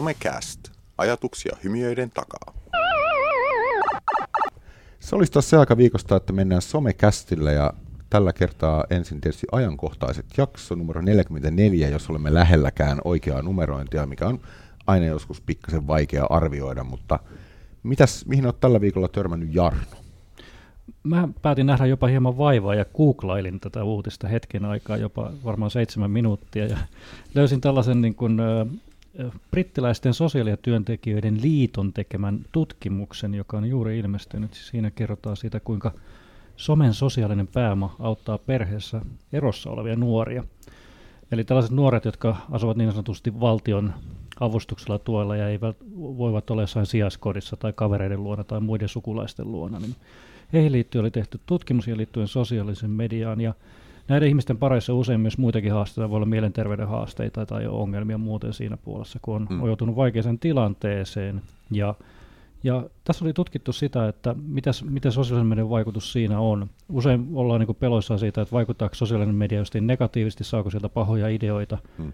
Somecast. Ajatuksia hymiöiden takaa. Se olisi taas se aika viikosta, että mennään Somecastille ja tällä kertaa ensin tietysti ajankohtaiset jakso numero 44, jos olemme lähelläkään oikeaa numerointia, mikä on aina joskus pikkasen vaikea arvioida, mutta mitäs, mihin olet tällä viikolla törmännyt Jarno? Mä päätin nähdä jopa hieman vaivaa ja googlailin tätä uutista hetken aikaa, jopa varmaan seitsemän minuuttia, ja löysin tällaisen niin kuin, brittiläisten sosiaalityöntekijöiden liiton tekemän tutkimuksen, joka on juuri ilmestynyt. Siinä kerrotaan siitä, kuinka somen sosiaalinen pääoma auttaa perheessä erossa olevia nuoria. Eli tällaiset nuoret, jotka asuvat niin sanotusti valtion avustuksella tuella ja eivät, voivat olla jossain sijaiskodissa tai kavereiden luona tai muiden sukulaisten luona, niin heihin liittyen oli tehty tutkimus ja liittyen sosiaalisen mediaan ja näiden ihmisten parissa usein myös muitakin haasteita, voi olla mielenterveyden haasteita tai ongelmia muuten siinä puolessa, kun on mm. joutunut vaikeaseen tilanteeseen. Ja, ja tässä oli tutkittu sitä, että mitäs, miten sosiaalisen median vaikutus siinä on. Usein ollaan niin peloissaan siitä, että vaikuttaako sosiaalinen media just negatiivisesti, saako sieltä pahoja ideoita. Mm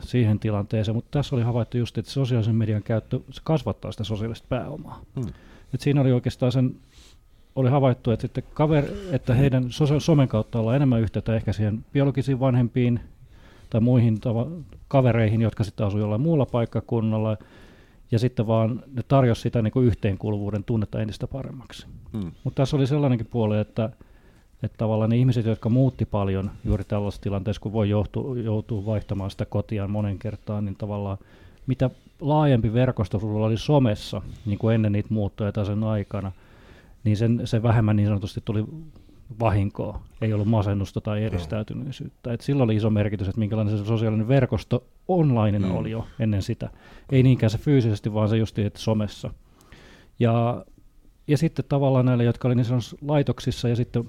siihen tilanteeseen, mutta tässä oli havaittu just, että sosiaalisen median käyttö se kasvattaa sitä sosiaalista pääomaa. Hmm. Et siinä oli oikeastaan sen oli havaittu, että, sitten kaver, että heidän somen kautta ollaan enemmän yhteyttä ehkä siihen biologisiin vanhempiin tai muihin tava- kavereihin, jotka sitten asuivat jollain muulla paikkakunnalla, ja sitten vaan ne tarjosi sitä niin kuin yhteenkuuluvuuden tunnetta entistä paremmaksi. Hmm. Mutta tässä oli sellainenkin puoli, että, että tavallaan ne ihmiset, jotka muutti paljon juuri tällaisessa tilanteessa, kun voi joutua, joutua vaihtamaan sitä kotiaan monen kertaan, niin tavallaan mitä laajempi verkosto sulla oli somessa, niin kuin ennen niitä muuttoja tai sen aikana – niin sen, se vähemmän niin sanotusti tuli vahinkoa, ei ollut masennusta tai eristäytyneisyyttä. Et silloin oli iso merkitys, että minkälainen se sosiaalinen verkosto online mm. oli jo ennen sitä. Ei niinkään se fyysisesti, vaan se just että somessa. Ja, ja sitten tavallaan näille, jotka oli niin laitoksissa ja sitten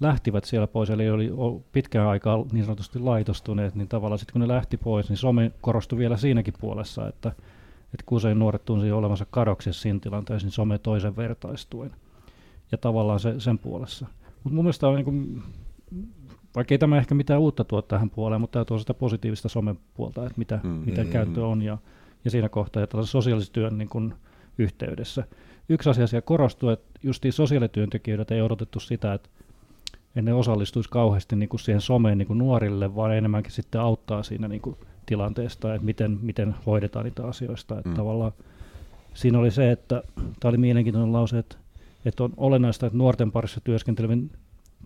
lähtivät siellä pois, eli oli pitkään aikaa niin sanotusti laitostuneet, niin tavallaan sitten kun ne lähti pois, niin some korostui vielä siinäkin puolessa, että, että kun usein nuoret tunsi olevansa kadoksessa siinä tilanteessa, niin some toisen vertaistuen ja tavallaan se, sen puolessa. Mutta mun mielestä on niin kuin, vaikka ei tämä ehkä mitään uutta tuo tähän puoleen, mutta tämä tuo sitä positiivista somen puolta, että mitä, mm, mitä mm, käyttö on ja, ja siinä kohtaa ja tällaisen sosiaalisen työn niin kuin, yhteydessä. Yksi asia siellä korostuu, että justiin sosiaalityöntekijöitä ei odotettu sitä, että ne osallistuisi kauheasti niin kuin siihen someen niin kuin nuorille, vaan enemmänkin sitten auttaa siinä niin kuin tilanteesta, että miten, miten hoidetaan niitä asioista. Että mm. tavallaan siinä oli se, että tämä oli mielenkiintoinen lause, että että on olennaista, että nuorten parissa työskentelevät,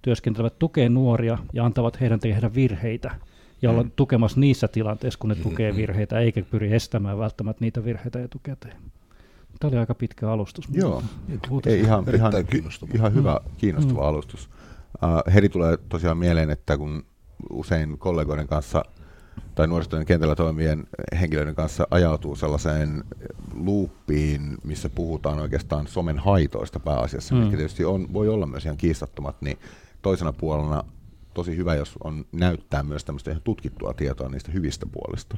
työskentelevät tukee nuoria ja antavat heidän tehdä virheitä ja olla mm. tukemassa niissä tilanteissa, kun ne mm. tukee virheitä, eikä pyri estämään välttämättä niitä virheitä etukäteen. Tämä oli aika pitkä alustus. Joo, Ei, ihan, ihan, ihan hyvä, mm. kiinnostava mm. alustus. Uh, heti tulee tosiaan mieleen, että kun usein kollegoiden kanssa – tai nuorisotyön kentällä toimivien henkilöiden kanssa ajautuu sellaiseen luuppiin, missä puhutaan oikeastaan somen haitoista pääasiassa, mm. mitkä tietysti on, voi olla myös ihan kiistattomat, niin toisena puolena tosi hyvä, jos on näyttää myös tämmöistä ihan tutkittua tietoa niistä hyvistä puolista.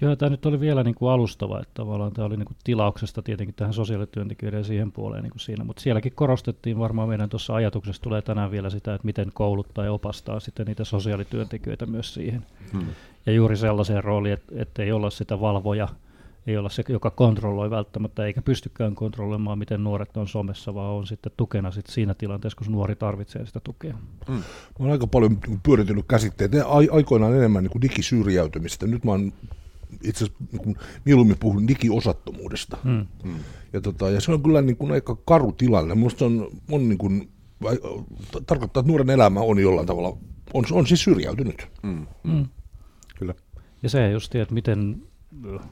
Joo, tämä nyt oli vielä niin kuin alustava, että tavallaan tämä oli niin kuin tilauksesta tietenkin tähän sosiaalityöntekijöiden ja siihen puoleen niin kuin siinä, mutta sielläkin korostettiin varmaan meidän tuossa ajatuksessa tulee tänään vielä sitä, että miten kouluttaa ja opastaa sitten niitä sosiaalityöntekijöitä myös siihen. Hmm. Ja juuri sellaiseen rooliin, että, että ei olla sitä valvoja, ei olla se, joka kontrolloi välttämättä, eikä pystykään kontrolloimaan, miten nuoret on somessa, vaan on sitten tukena sit siinä tilanteessa, kun nuori tarvitsee sitä tukea. Mm. Mä oon aika paljon pyöritellyt käsitteet, ne aikoinaan enemmän niin kuin digisyrjäytymistä. Nyt mä oon itse asiassa niin mieluummin puhun digiosattomuudesta. Hmm. Hmm. Ja, tota, ja se on kyllä niin kuin aika karu tilanne. Minusta on, on niin kuin, tarkoittaa, että nuoren elämä on jollain tavalla, on, on siis syrjäytynyt. Hmm. Hmm. Kyllä. Ja se just, että miten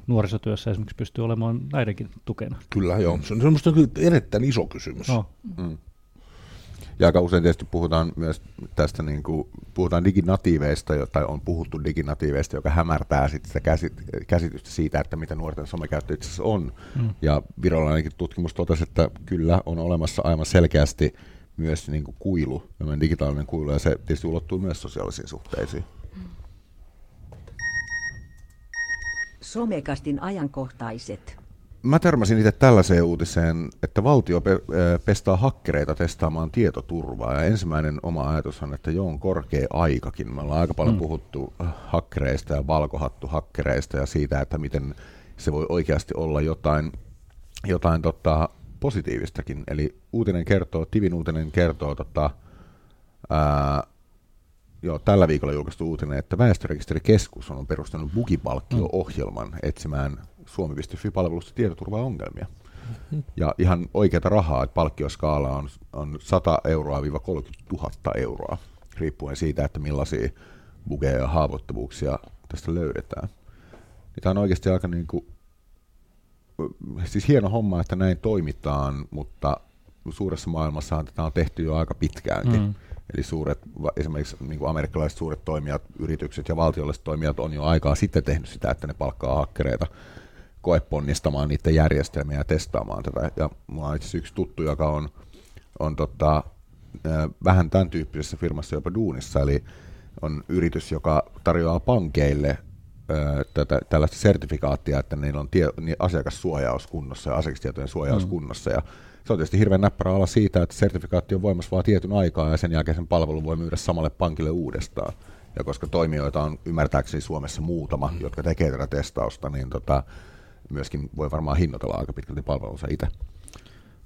nuorisotyössä esimerkiksi pystyy olemaan näidenkin tukena. Kyllä, joo. Se on semmoista erittäin iso kysymys. No. Hmm. Ja aika usein tietysti puhutaan myös tästä, niin kuin, puhutaan diginatiiveista, tai on puhuttu diginatiiveista, joka hämärtää sit sitä käsit, käsitystä siitä, että mitä nuorten somekäyttö itse asiassa on. Mm. Ja virolainenkin tutkimus totesi, että kyllä on olemassa aivan selkeästi myös niin kuin kuilu, digitaalinen kuilu, ja se tietysti ulottuu myös sosiaalisiin suhteisiin. Somekastin ajankohtaiset mä törmäsin itse tällaiseen uutiseen, että valtio pe- pestaa hakkereita testaamaan tietoturvaa. Ja ensimmäinen oma ajatus on, että joo, on korkea aikakin. Me ollaan aika paljon mm. puhuttu hakkereista ja valkohattu hakkereista ja siitä, että miten se voi oikeasti olla jotain, jotain tota, positiivistakin. Eli uutinen kertoo, Tivin uutinen kertoo tota, ää, jo tällä viikolla julkaistu uutinen, että Väestörekisterikeskus on perustanut bugipalkkio-ohjelman etsimään suomi.fi-palvelusta tietoturvaongelmia. Ja ihan oikeata rahaa, että palkkioskaala on, on 100 euroa 30 000 euroa, riippuen siitä, että millaisia bugeja ja haavoittuvuuksia tästä löydetään. Niin tämä on oikeasti aika niin kuin, siis hieno homma, että näin toimitaan, mutta suuressa maailmassahan tätä on tehty jo aika pitkäänkin. Mm. Eli suuret, esimerkiksi niin kuin amerikkalaiset suuret toimijat, yritykset ja valtiolliset toimijat on jo aikaa sitten tehnyt sitä, että ne palkkaa hakkereita koeponnistamaan niiden järjestelmiä ja testaamaan tätä. Ja mulla on itse yksi tuttu, joka on, on tota, vähän tämän tyyppisessä firmassa jopa duunissa, eli on yritys, joka tarjoaa pankeille tätä, tällaista sertifikaattia, että niillä on tie, niin asiakassuojaus kunnossa ja asiakastietojen suojaus mm. kunnossa. Ja se on tietysti hirveän näppärä olla siitä, että sertifikaatti on voimassa vain tietyn aikaa ja sen jälkeen sen palvelun voi myydä samalle pankille uudestaan. Ja koska toimijoita on ymmärtääkseni Suomessa muutama, mm. jotka tekee tätä testausta, niin tota, myöskin voi varmaan hinnoitella aika pitkälti palvelunsa itse.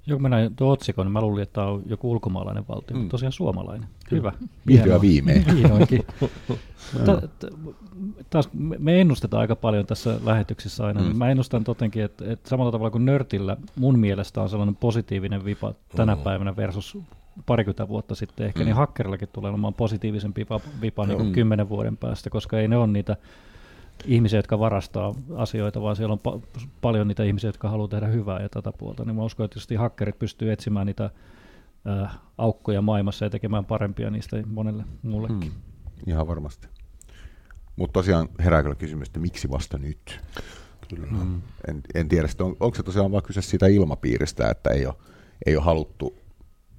Joo, kun mä näin tuon otsikon, niin mä luulin, että tämä on joku ulkomaalainen valtio, mm. mutta tosiaan suomalainen. Hyvä. Vihdoin viimein. Vihdoinkin. ta, ta, taas me ennustetaan aika paljon tässä lähetyksissä aina. Mm. Mä ennustan totenkin, että, että samalla tavalla kuin Nörtillä mun mielestä on sellainen positiivinen vipa tänä mm. päivänä versus parikymmentä vuotta sitten ehkä, niin mm. niin hakkerillakin tulee olemaan positiivisempi vipa, vipa niin kuin mm. kymmenen vuoden päästä, koska ei ne ole niitä ihmisiä, jotka varastaa asioita, vaan siellä on pa- paljon niitä ihmisiä, jotka haluaa tehdä hyvää ja tätä puolta. Niin mä uskon, että tietysti hakkerit pystyy etsimään niitä äh, aukkoja maailmassa ja tekemään parempia niistä monelle muullekin. Hmm. Ihan varmasti. Mutta tosiaan herää kyllä kysymys, että miksi vasta nyt? Kyllä. Hmm. En, en tiedä, on, onko se tosiaan vain kyse siitä ilmapiiristä, että ei ole, ei ole haluttu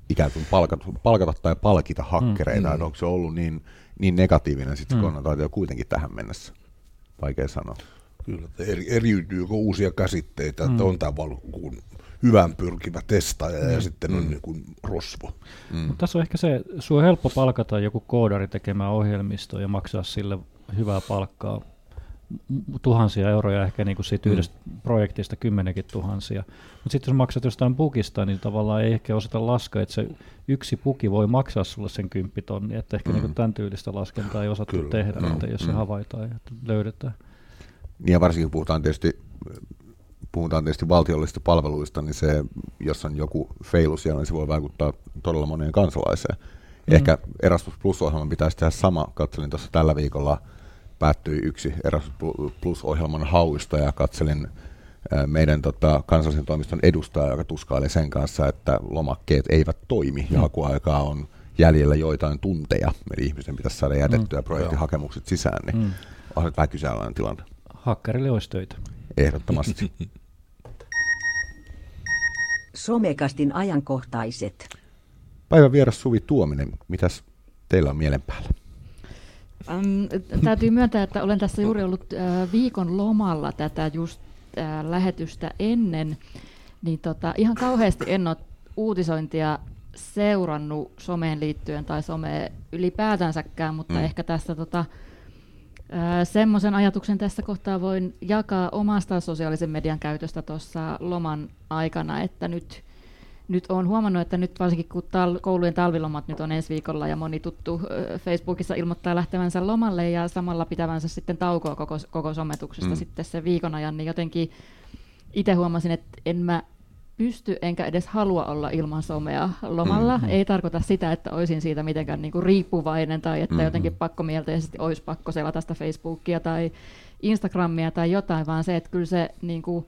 ikään kuin palkata, palkata tai palkita hakkereita, hmm. että onko se ollut niin, niin negatiivinen sitten hmm. konnotaatio kuitenkin tähän mennessä? Vaikea sanoa. Kyllä, että eri, eriytyykö uusia käsitteitä, mm. että on tämä kuin hyvän pyrkivä testaaja mm. ja sitten on mm. niin kuin rosvo. Mm. Mutta tässä on ehkä se, sinua on helppo palkata joku koodari tekemään ohjelmistoa ja maksaa sille hyvää palkkaa tuhansia euroja ehkä niin kuin siitä mm. yhdestä projektista kymmenenkin tuhansia. Mutta sitten jos maksat jostain pukista, niin tavallaan ei ehkä osata laskea, että se yksi puki voi maksaa sulle sen kymppitonni, että ehkä mm. niin kuin tämän tyylistä laskentaa ei osattu Kyllä. tehdä, no. että jos se mm. havaitaan ja löydetään. Niin ja varsinkin puhutaan tietysti puhutaan tietysti valtiollisista palveluista, niin se, jos on joku feilu siellä, niin se voi vaikuttaa todella moneen kansalaiseen. Mm. Ehkä Erasmus Plus-ohjelman pitäisi tehdä sama. Katselin tuossa tällä viikolla päättyi yksi Erasmus Plus-ohjelman hauista ja katselin meidän tota, kansallisen toimiston edustaja, joka tuskaili sen kanssa, että lomakkeet eivät toimi ja mm. hakuaikaa on jäljellä joitain tunteja, eli ihmisten pitäisi saada jätettyä mm. projektihakemukset sisään, niin mm. on vähän kyseenalainen tilanne. Hakkerille olisi töitä. Ehdottomasti. Somekastin ajankohtaiset. Päivän vieras Suvi Tuominen, mitäs teillä on mielen päällä? Täytyy myöntää, että olen tässä juuri ollut uh, viikon lomalla tätä just uh, lähetystä ennen, niin tota, ihan kauheasti en ole uutisointia seurannut someen liittyen tai someen ylipäätänsäkään, mutta mm. ehkä tässä tota, Semmoisen ajatuksen tässä kohtaa voin jakaa omasta sosiaalisen median käytöstä tuossa loman aikana, että nyt nyt olen huomannut, että nyt varsinkin kun tal- koulujen talvilomat nyt on ensi viikolla ja moni tuttu Facebookissa ilmoittaa lähtevänsä lomalle ja samalla pitävänsä sitten taukoa koko, koko sometuksesta mm. sitten sen viikon ajan, niin jotenkin itse huomasin, että en mä pysty enkä edes halua olla ilman somea lomalla. Mm-hmm. Ei tarkoita sitä, että olisin siitä mitenkään niinku riippuvainen tai että mm-hmm. jotenkin pakkomielteisesti olisi pakko selata sitä Facebookia tai Instagramia tai jotain, vaan se, että kyllä se niinku,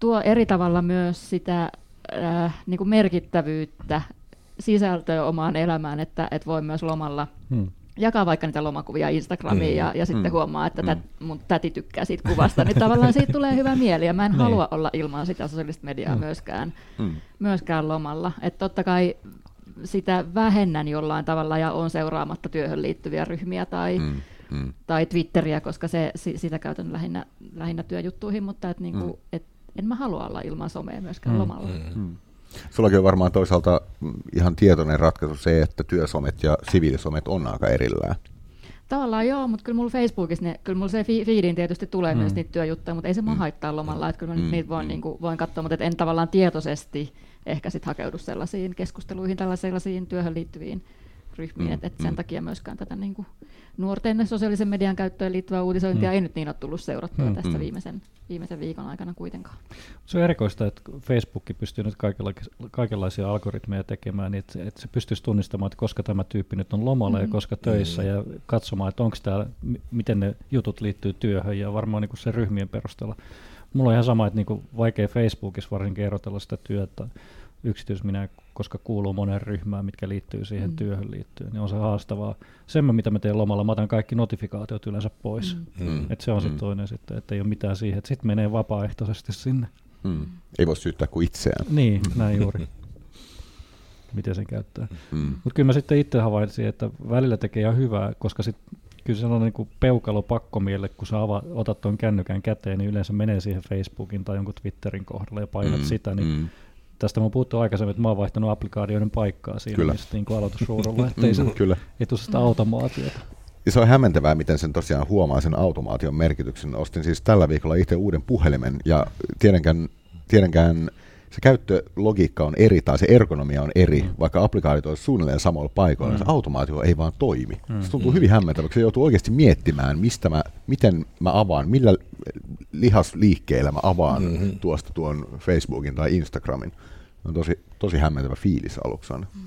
tuo eri tavalla myös sitä äh, niin kuin merkittävyyttä, sisältöä omaan elämään, että, että voi myös lomalla hmm. jakaa vaikka niitä lomakuvia Instagramiin mm. ja, ja sitten mm. huomaa, että tät, hmm. mun täti tykkää siitä kuvasta, niin tavallaan siitä tulee hyvä mieli ja mä en niin. halua olla ilman sitä sosiaalista mediaa hmm. myöskään, hmm. myöskään lomalla. Että totta kai sitä vähennän jollain tavalla ja on seuraamatta työhön liittyviä ryhmiä tai, mm, mm. tai Twitteriä, koska se, sitä käytän lähinnä, lähinnä työjuttuihin, mutta et niinku, mm. et en mä halua olla ilman somea myöskään mm. lomalla. Mm. mm. Sullakin on varmaan toisaalta ihan tietoinen ratkaisu se, että työsomet ja siviilisomet on aika erillään. Tavallaan joo, mutta kyllä mulla Facebookissa, ne, kyllä mulla se feediin tietysti tulee mm. myös niitä työjuttuja, mutta ei se mm. haittaa lomalla, että kyllä mm. niitä voin, mm. niin kuin, voin katsoa, mutta en tavallaan tietoisesti ehkä sit hakeudu sellaisiin keskusteluihin, tällaisiin työhön liittyviin ryhmiin, mm. että et sen mm. takia myöskään tätä niin kuin, nuorten sosiaalisen median käyttöön liittyvää uutisointia mm. ei nyt niin ole tullut seurattua mm. tästä mm. viimeisen, viimeisen viikon aikana kuitenkaan. Se on erikoista, että Facebook pystyy nyt kaikenlaisia algoritmeja tekemään, niin että, että se pystyisi tunnistamaan, että koska tämä tyyppi nyt on lomalla mm. ja koska töissä mm. ja katsomaan, että onko täällä, miten ne jutut liittyy työhön ja varmaan niin kuin se ryhmien perusteella. Mulla on ihan sama, että niin kuin vaikea Facebookissa varsinkin erotella sitä työtä yksityisminä, koska kuuluu monen ryhmään, mitkä liittyy siihen mm. työhön liittyen, niin on se haastavaa. Sen mitä mä teen lomalla, mä otan kaikki notifikaatiot yleensä pois. Mm. mm. Et se on mm. se toinen sitten, että ei ole mitään siihen, että sitten menee vapaaehtoisesti sinne. Mm. Ei voi syyttää kuin itseään. Niin, näin juuri. Miten sen käyttää. Mm. Mutta kyllä mä sitten itse havaitsin, että välillä tekee ihan hyvää, koska sit, kyllä se on niin kuin peukalo pakkomielle, kun sä ava, otat tuon kännykän käteen, niin yleensä menee siihen Facebookin tai jonkun Twitterin kohdalla ja painat mm. sitä, niin mm tästä mä puhuttu aikaisemmin, että mä oon vaihtanut applikaatioiden paikkaa siinä Kyllä. missä niin aloitusruudulla, ettei se, Kyllä. ei sitä automaatiota. Ja se on hämmentävää, miten sen tosiaan huomaa sen automaation merkityksen. Ostin siis tällä viikolla itse uuden puhelimen ja tiedänkään, tiedänkään se käyttölogiikka on eri tai se ergonomia on eri, mm. vaikka applikaatiot on suunnilleen samalla paikoilla, mm. se automaatio ei vaan toimi. Mm. Se tuntuu mm. hyvin hämmentäväksi. Se joutuu oikeasti miettimään, mistä mä, miten mä avaan, millä lihasliikkeellä mä avaan mm-hmm. tuosta tuon Facebookin tai Instagramin. On tosi, tosi hämmentävä fiilis aluksi on. Mm.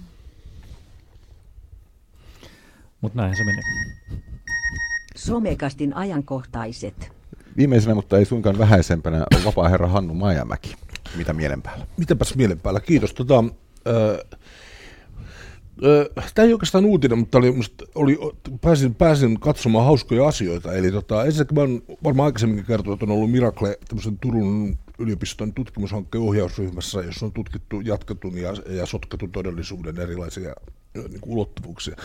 Mutta näin se meni. Somekastin ajankohtaiset. Viimeisenä, mutta ei suinkaan vähäisempänä, on vapaa herra Hannu Majamäki. Mitä mielen päällä? Mitäpäs mielen päällä, kiitos. Tota, äh, Tämä ei oikeastaan uutinen, mutta oli, oli, pääsin, pääsin katsomaan hauskoja asioita. Eli tota, ensinnäkin mä olen varmaan aikaisemminkin kertonut, että on ollut Miracle, Turun yliopiston tutkimushankkeen ohjausryhmässä, jossa on tutkittu jatketun ja, ja sotketun todellisuuden erilaisia niin kuin ulottuvuuksia.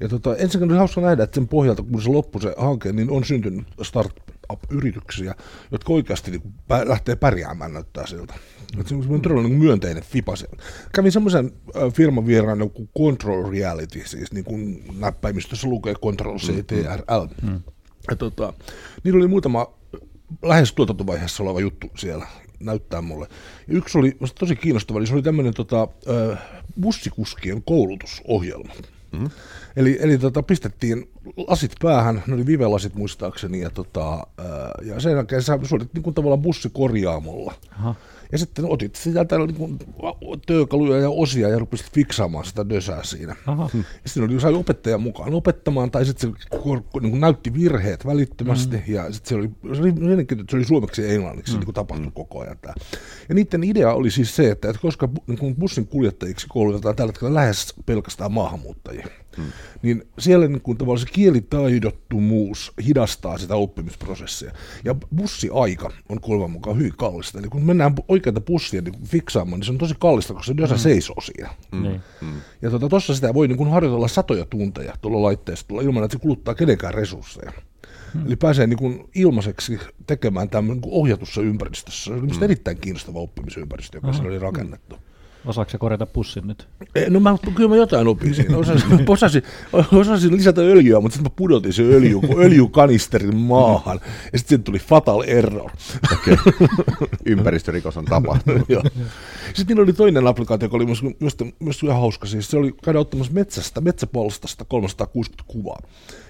Ja tota, ensinnäkin oli hauska nähdä, että sen pohjalta, kun se loppui se hanke, niin on syntynyt startup-yrityksiä, jotka oikeasti niin pä- lähtee pärjäämään näyttää siltä. Se on todella niin myönteinen fipa Kävin semmoisen firman vieraan kuin Control Reality, siis niin kuin näppäimistössä lukee Control CTRL. Mm. Mm. Ja tota, niillä oli muutama lähes tuotantovaiheessa oleva juttu siellä näyttää mulle. Ja yksi oli tosi kiinnostava, eli se oli tämmöinen tota, bussikuskien koulutusohjelma. Mm-hmm. Eli, eli tota, pistettiin lasit päähän, ne oli vive-lasit muistaakseni, ja, tota, ja sen jälkeen sä suoritit niin tavallaan bussikorjaamolla. Aha. Ja sitten otit sieltä niin työkaluja ja osia ja rupesit fiksaamaan sitä dösää siinä. Aha. Ja sitten oli, sai opettaja mukaan opettamaan, tai sitten se niin näytti virheet välittömästi, mm. ja sitten se oli, se oli, se oli suomeksi ja englanniksi, mm. niin tapahtui mm. koko ajan tämä. Ja niiden idea oli siis se, että, että koska niin bussin kuljettajiksi koulutetaan tällä hetkellä lähes pelkästään maahanmuuttajia, Hmm. Niin siellä niin kuin tavallaan se kielitaidottomuus hidastaa sitä oppimisprosessia. Ja bussiaika on kolman mukaan hyvin kallista. Eli kun mennään oikeita bussia niin fiksaamaan, niin se on tosi kallista, koska se hmm. seisoo siinä. Hmm. Hmm. Ja tuossa tota, sitä voi niin kuin harjoitella satoja tunteja tuolla laitteistolla ilman, että se kuluttaa kenenkään resursseja. Hmm. Eli pääsee niin kuin ilmaiseksi tekemään tämän niin ohjatussa ympäristössä. Se oli hmm. erittäin kiinnostava oppimisympäristö, joka hmm. siellä oli rakennettu. Hmm. Osaatko se korjata pussin nyt? No mä, kyllä mä jotain opin siinä. Osasin, osasin, osasin lisätä öljyä, mutta sitten mä pudotin se öljy, öljykanisterin maahan. Ja sitten tuli fatal error. Okay. Ympäristörikos on tapahtunut. sitten niillä oli toinen applikaatio, joka oli myös, myös, myös ihan hauska. Siis se oli käydä ottamassa metsästä, metsäpalstasta 360 kuvaa.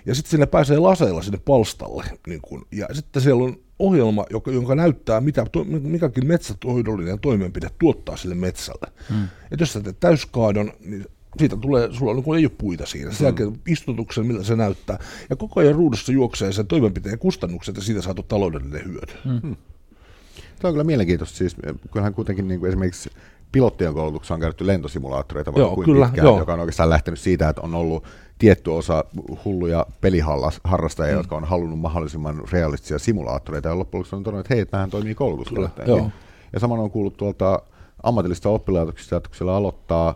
Ja sitten sinne pääsee laseilla sinne palstalle. Niin kun, ja sitten siellä on ohjelma, joka, jonka näyttää, mitä to, mikäkin metsätoidollinen toimenpide tuottaa sille metsälle. Hmm. Et jos sä teet täyskaadon, niin siitä tulee, sulla on, ei ole puita siinä. Sen jälkeen hmm. istutuksen, millä se näyttää. Ja koko ajan ruudussa juoksee sen toimenpiteen kustannukset ja siitä saatu taloudellinen hyöty. Hmm. Hmm. Tämä on kyllä mielenkiintoista. Siis, kyllähän kuitenkin niin kuin esimerkiksi pilottien koulutuksessa on käytetty lentosimulaattoreita joo, kuin kyllä, pitkään, joo. joka on oikeastaan lähtenyt siitä, että on ollut tietty osa hulluja peliharrastajia, mm. jotka on halunnut mahdollisimman realistisia simulaattoreita, ja loppujen lopuksi on todennut, että hei, tämähän toimii koulutuskuljettajien. Ja saman on kuullut tuolta ammatillista oppilaitoksista, että kun siellä aloittaa,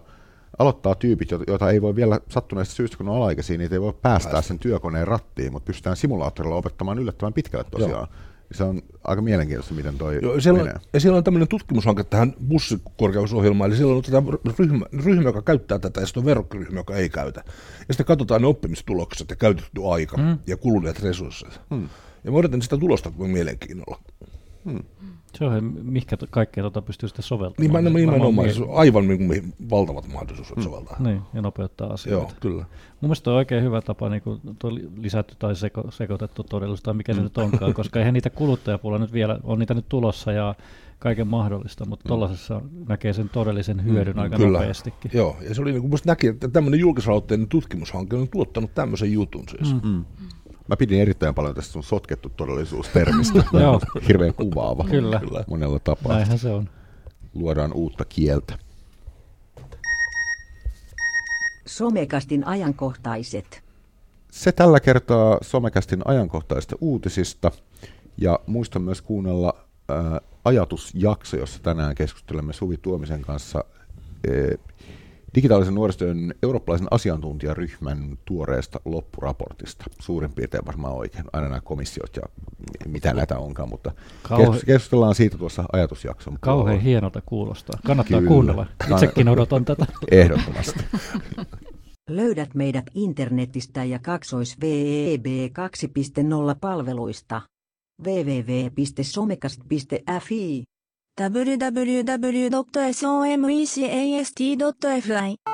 aloittaa tyypit, joita ei voi vielä sattuneesta syystä, kun on alaikäisiä, niitä ei voi päästää sen työkoneen rattiin, mutta pystytään simulaattorilla opettamaan yllättävän pitkälle tosiaan. Joo Se on aika mielenkiintoista, miten toi Joo, siellä, menee. on, ja siellä on tämmöinen tutkimushanke tähän bussikorkeusohjelmaan, eli siellä on tätä ryhmä, ryhmä, joka käyttää tätä, ja sitten on verrokkiryhmä, joka ei käytä. Ja sitten katsotaan ne oppimistulokset ja käytetty aika mm. ja kuluneet resurssit. Mm. Ja mä odotan sitä tulosta kuin mielenkiinnolla. Se on, mihinkä kaikkea tuota pystyy sitten soveltamaan. Niin, mä, Varmaan nimenomaan, on aivan niin kuin valtavat mahdollisuudet mm. soveltaa. Niin, ja nopeuttaa asioita. Joo, kyllä. Mun mielestä on oikein hyvä tapa niin kuin lisätty tai seko, sekoitettu todellisuus tai mikä se nyt onkaan, koska eihän niitä kuluttajapuolella nyt vielä, on niitä nyt tulossa ja kaiken mahdollista, mutta tuollaisessa näkee sen todellisen hyödyn aika Kyllä. nopeastikin. Joo, ja se oli niin kuin musta näki, että tämmöinen julkisrahoitteinen tutkimushanke on tuottanut tämmöisen jutun siis. Mm. Mm. Mä pidin erittäin paljon tästä sun sotkettu todellisuustermistä. Joo. Hirveän kuvaava. Kyllä. Monella tapaa. Näinhän se on. Luodaan uutta kieltä. Somekastin ajankohtaiset. Se tällä kertaa somekästin ajankohtaisista uutisista. Ja muistan myös kuunnella ää, ajatusjakso, jossa tänään keskustelemme Suvi Tuomisen kanssa ää, digitaalisen nuorisotyön eurooppalaisen asiantuntijaryhmän tuoreesta loppuraportista. Suurin piirtein varmaan oikein, aina nämä komissiot ja mitä näitä onkaan, mutta Kauhe- kes- keskustellaan siitä tuossa ajatusjakson Kauhean hienolta kuulostaa. Kannattaa Kyllä. kuunnella. Itsekin odotan tätä. Ehdottomasti. Löydät meidät internetistä ja kaksois VEB 2.0 palveluista. www.somekast.fi www.somecast.fi